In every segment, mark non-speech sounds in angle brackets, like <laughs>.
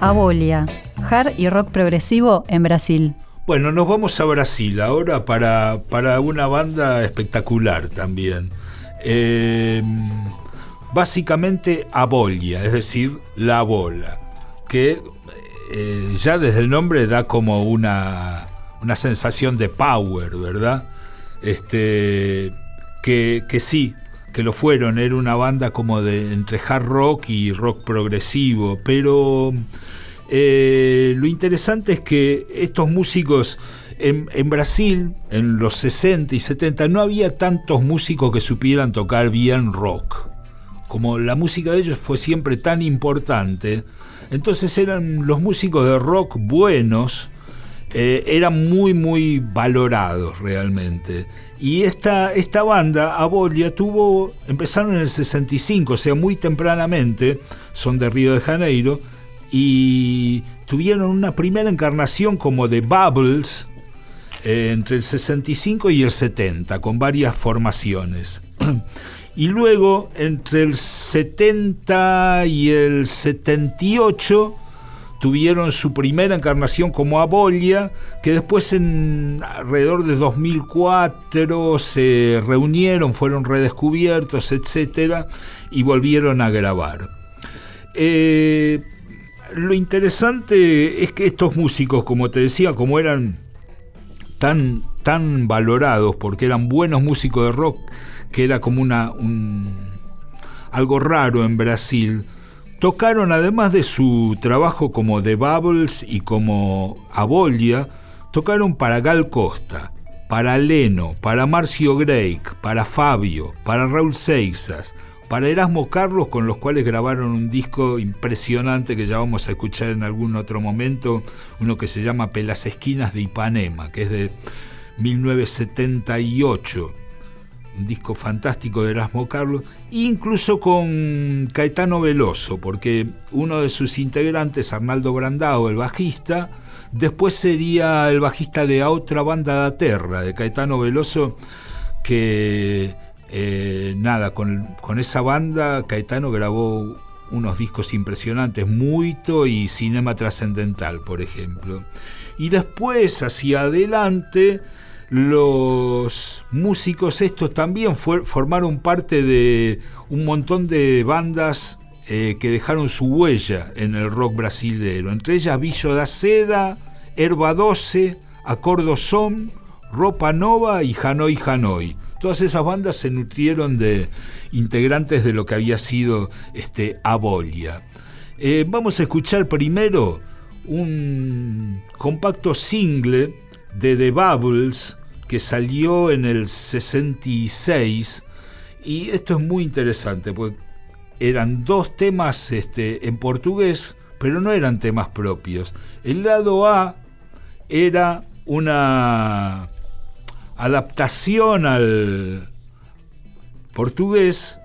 Abolia, hard y rock progresivo en Brasil. Bueno, nos vamos a Brasil ahora para, para una banda espectacular también. Eh, básicamente Abolia, es decir, la bola, que eh, ya desde el nombre da como una, una sensación de power, ¿verdad? Este, que, que sí, que lo fueron, era una banda como de entre hard rock y rock progresivo, pero eh, lo interesante es que estos músicos en, Brasil, en los 60 y 70, no había tantos músicos que supieran tocar bien rock. Como la música de ellos fue siempre tan importante, entonces eran los músicos de rock buenos, eh, eran muy, muy valorados realmente. Y esta, esta banda, Abolia, tuvo, empezaron en el 65, o sea, muy tempranamente, son de Río de Janeiro, y tuvieron una primera encarnación como de Bubbles eh, entre el 65 y el 70, con varias formaciones. <clears throat> y luego, entre el 70 y el 78, tuvieron su primera encarnación como Abolia, que después en alrededor de 2004 se reunieron, fueron redescubiertos, etc., y volvieron a grabar. Eh, lo interesante es que estos músicos, como te decía, como eran tan, tan valorados, porque eran buenos músicos de rock, que era como una, algo raro en Brasil, tocaron además de su trabajo como The Bubbles y como Abolia, tocaron para Gal Costa, para Leno, para Marcio Greik, para Fabio, para Raúl Seixas, para Erasmo Carlos, con los cuales grabaron un disco impresionante que ya vamos a escuchar en algún otro momento, uno que se llama Pelas Esquinas de Ipanema, que es de 1978 un disco fantástico de Erasmo Carlos, incluso con Caetano Veloso, porque uno de sus integrantes, Arnaldo Brandao, el bajista, después sería el bajista de otra banda de Terra, de Caetano Veloso, que eh, nada, con, esa banda Caetano grabó unos discos impresionantes, Muito y Cinema Trascendental, por ejemplo. Y después, hacia adelante, los músicos estos también formaron parte de un montón de bandas eh, que dejaron su huella en el rock brasileño, entre ellas Villo da Seda, Herba 12, Acordo Som, Ropa Nova y Hanoi Hanoi. Todas esas bandas se nutrieron de integrantes de lo que había sido este, Abolia. Eh, vamos a escuchar primero un compacto single de The Bubbles que salió en el 66 y esto es muy interesante porque eran dos temas este, en portugués pero no eran temas propios. El lado A era una adaptación al portugués,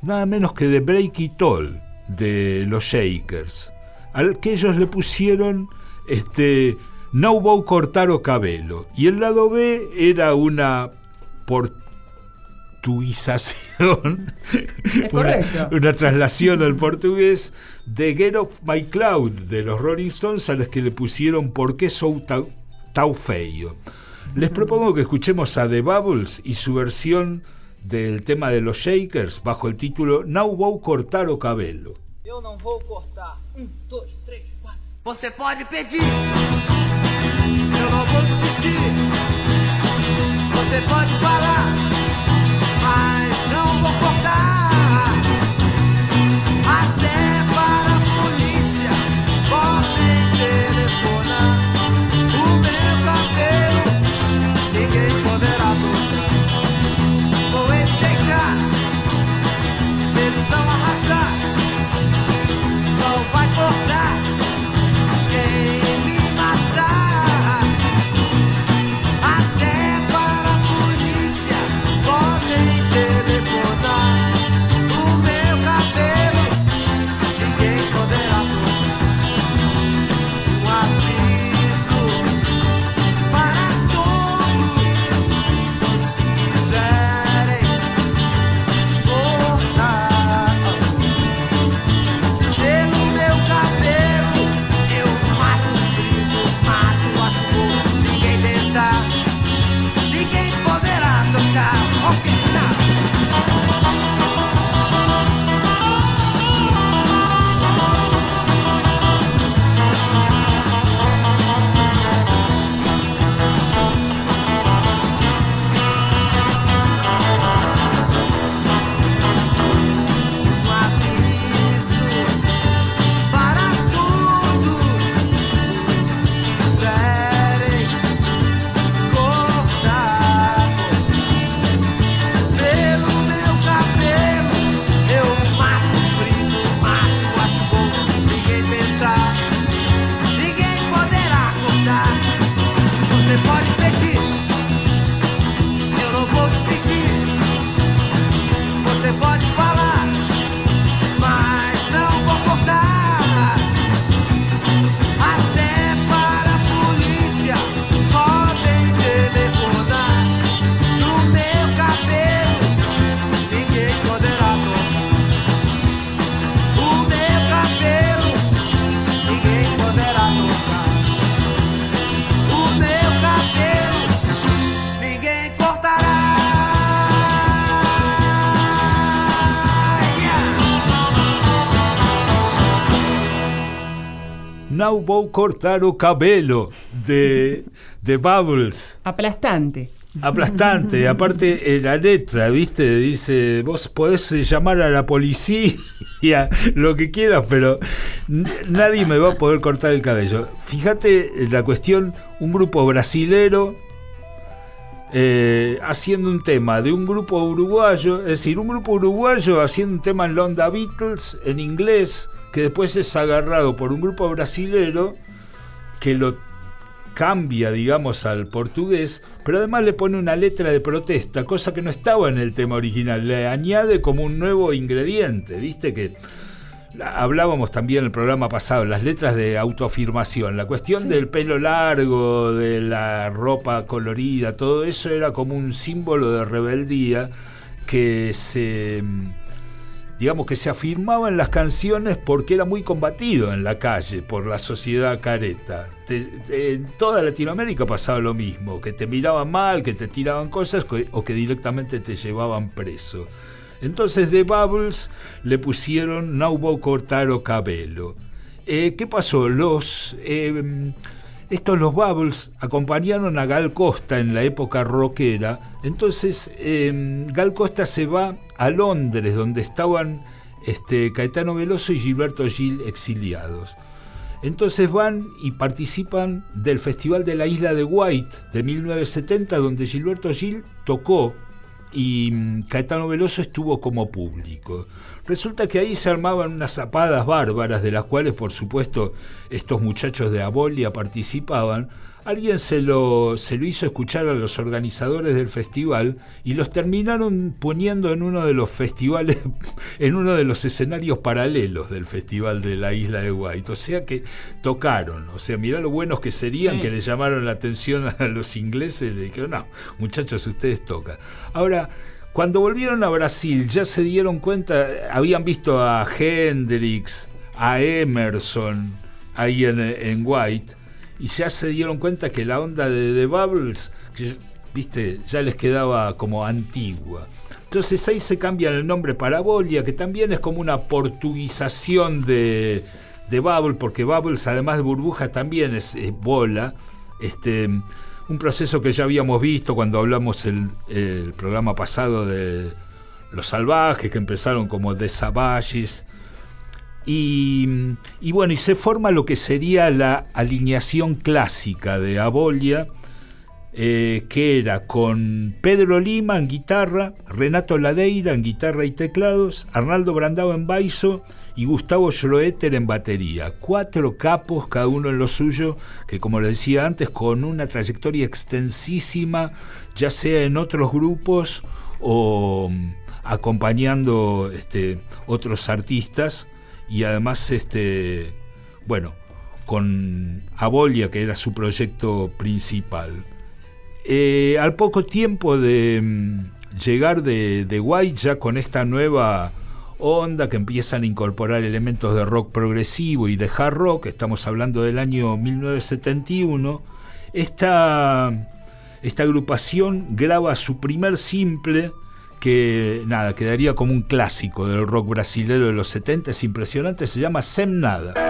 nada menos que de Break It All de los Shakers, al que ellos le pusieron este No vou cortar o cabelo. Y el lado B era una portuguización, una, una, traslación al portugués de Get Off My Cloud de los Rolling Stones, a los que le pusieron ¿Por qué sou tau feio? Les propongo que escuchemos a The Bubbles y su versión del tema de los Shakers bajo el título Não vou cortar o cabelo. Eu não vou cortar. Um, dois, três, quatro. Você pode pedir. Eu não vou desistir. Você pode falar. Now vou cortar o cabelo de, de Bubbles. Aplastante. Aplastante, <laughs> aparte en la letra, ¿viste? Dice, vos podés eh, llamar a la policía, <laughs> lo que quieras, pero nadie me va a poder cortar el cabello. Fíjate la cuestión, un grupo brasilero eh, haciendo un tema de un grupo uruguayo, es decir, un grupo uruguayo haciendo un tema en la onda Beatles en inglés, que después es agarrado por un grupo brasilero que lo cambia, digamos, al portugués, pero además le pone una letra de protesta, cosa que no estaba en el tema original, le añade como un nuevo ingrediente, viste que hablábamos también en el programa pasado, las letras de autoafirmación, la cuestión del pelo largo, de la ropa colorida, todo eso era como un símbolo de rebeldía que se digamos que se afirmaba en las canciones porque era muy combatido en la calle por la sociedad careta. En toda Latinoamérica pasaba lo mismo, que te miraban mal, que te tiraban cosas o que directamente te llevaban preso. Entonces de Bubbles le pusieron Now vou cortar o cabelo. Eh, ¿Qué pasó? Los eh, estos los Bubbles acompañaron a Gal Costa en la época rockera. Entonces eh, Gal Costa se va a Londres, donde estaban este, Caetano Veloso y Gilberto Gil exiliados. Entonces van y participan del Festival de la Isla de White de 1970, donde Gilberto Gil tocó y mm, Caetano Veloso estuvo como público. Resulta que ahí se armaban unas zapadas bárbaras, de las cuales, por supuesto, estos muchachos de Abolia participaban. Alguien se lo, se lo hizo escuchar a los organizadores del festival y los terminaron poniendo en uno de los festivales, <laughs> en uno de los escenarios paralelos del festival de la isla de White. O sea que tocaron, o sea, mirá lo buenos que serían Sí. que le llamaron la atención a los ingleses, le dijeron, no, muchachos, ustedes tocan. Ahora, cuando volvieron a Brasil ya se dieron cuenta, habían visto a Hendrix, a Emerson ahí en, White, y ya se dieron cuenta que la onda de The Bubbles, que, viste, ya les quedaba como antigua. Entonces ahí se cambian el nombre para Bolia, que también es como una portuguización de, de Bubble, porque Bubbles, además de burbuja, también es, es bola. Este, un proceso que ya habíamos visto cuando hablamos el, el programa pasado de los salvajes, que empezaron como The Savages. Y, y bueno, y se forma lo que sería la alineación clásica de Abolia, eh, que era con Pedro Lima en guitarra, Renato Ladeira en guitarra y teclados, Arnaldo Brandao en baixo y Gustavo Schroeter en batería. Cuatro capos, cada uno en lo suyo, que como les decía antes, con una trayectoria extensísima, ya sea en otros grupos o mm, acompañando este, otros artistas y además este bueno con Abolia que era su proyecto principal Eh, al poco tiempo de mm, llegar de, de White ya con esta nueva onda que empiezan a incorporar elementos de rock progresivo y de hard rock estamos hablando del año 1971 esta, esta agrupación graba su primer simple que nada, quedaría como un clásico del rock brasilero de los 70, es impresionante, se llama Sem Nada.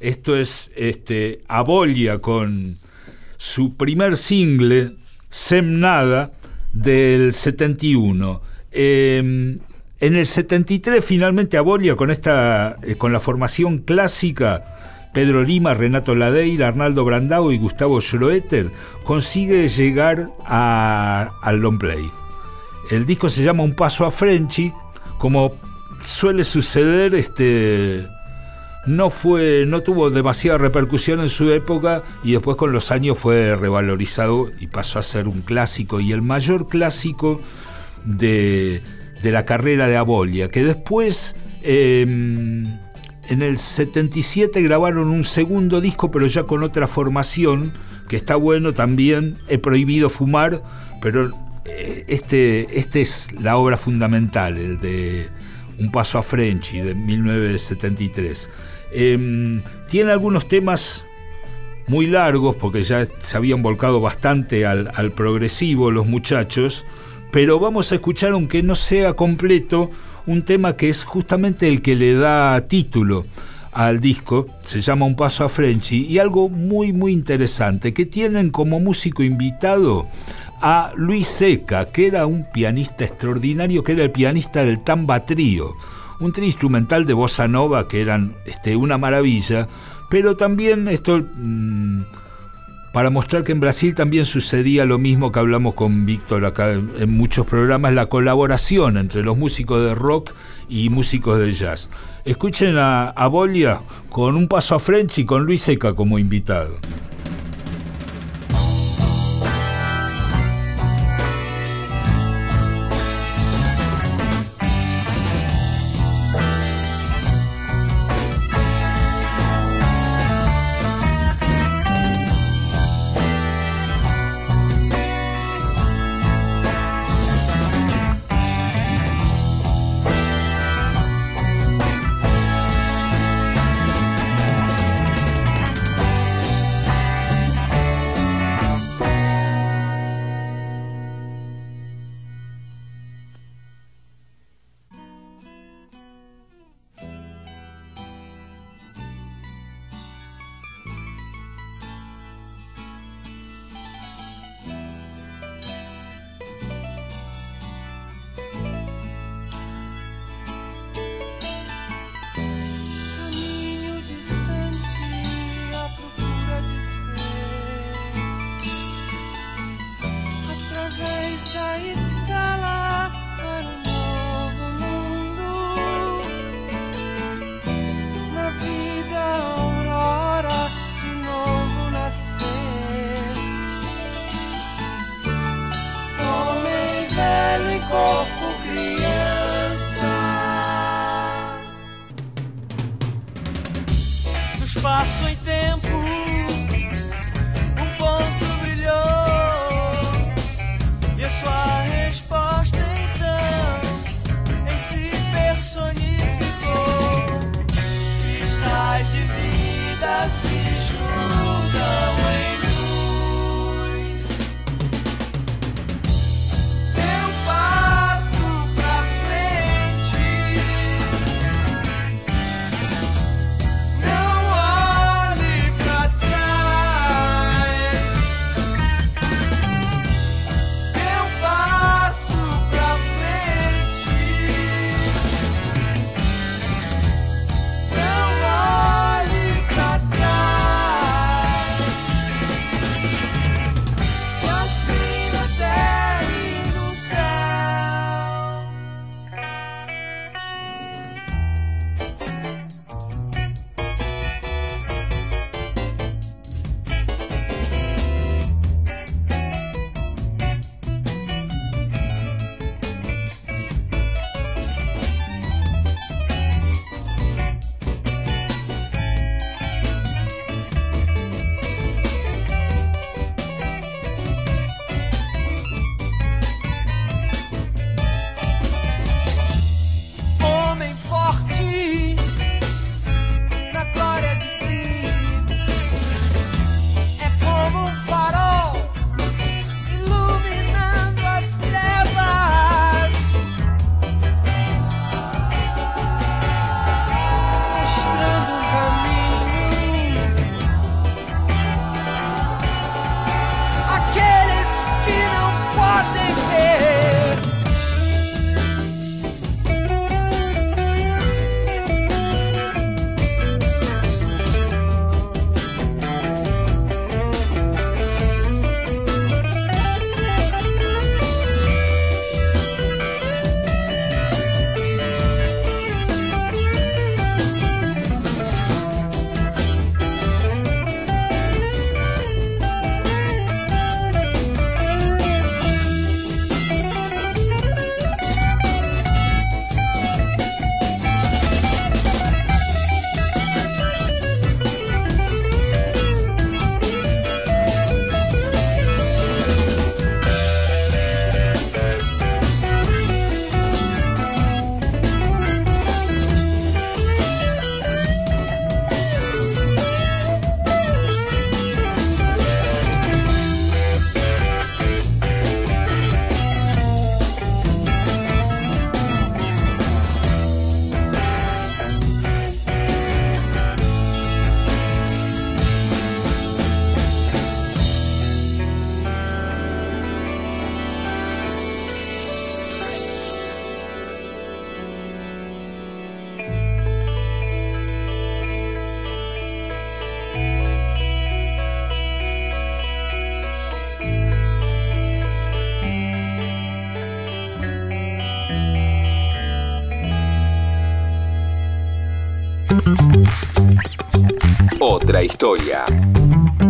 Esto es este, Abolia con su primer single, Sem Nada, del 71. Eh, en el 73 finalmente Abolia con, esta, eh, con la formación clásica, Pedro Lima, Renato Ladeira, Arnaldo Brandao y Gustavo Schroeter, consigue llegar al long play. El disco se llama Un Paso a Frenchy, como suele suceder, este, no fue, no tuvo demasiada repercusión en su época y después con los años fue revalorizado y pasó a ser un clásico y el mayor clásico de, de la carrera de Abolia, que después eh, en el 77 grabaron un segundo disco, pero ya con otra formación, que está bueno también, He prohibido fumar, pero eh, este, este es la obra fundamental, el de Un paso a Frenchy, de 1973. Eh, tiene algunos temas muy largos, porque ya se habían volcado bastante al, al progresivo los muchachos, pero vamos a escuchar, aunque no sea completo, un tema que es justamente el que le da título al disco, se llama Un Paso a Frenchy, y algo muy muy interesante, que tienen como músico invitado a Luis Seca, que era un pianista extraordinario, que era el pianista del Tamba Trío, un trío instrumental de bossa nova que eran este, una maravilla, pero también esto mm, para mostrar que en Brasil también sucedía lo mismo que hablamos con Víctor acá en, muchos programas, la colaboración entre los músicos de rock y músicos de jazz. Escuchen a, a Bolia con un paso a French y con Luis Seca como invitado.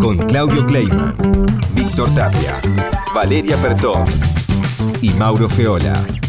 Con Claudio Kleiman, Víctor Tapia, Valeria Pertón y Mauro Feola.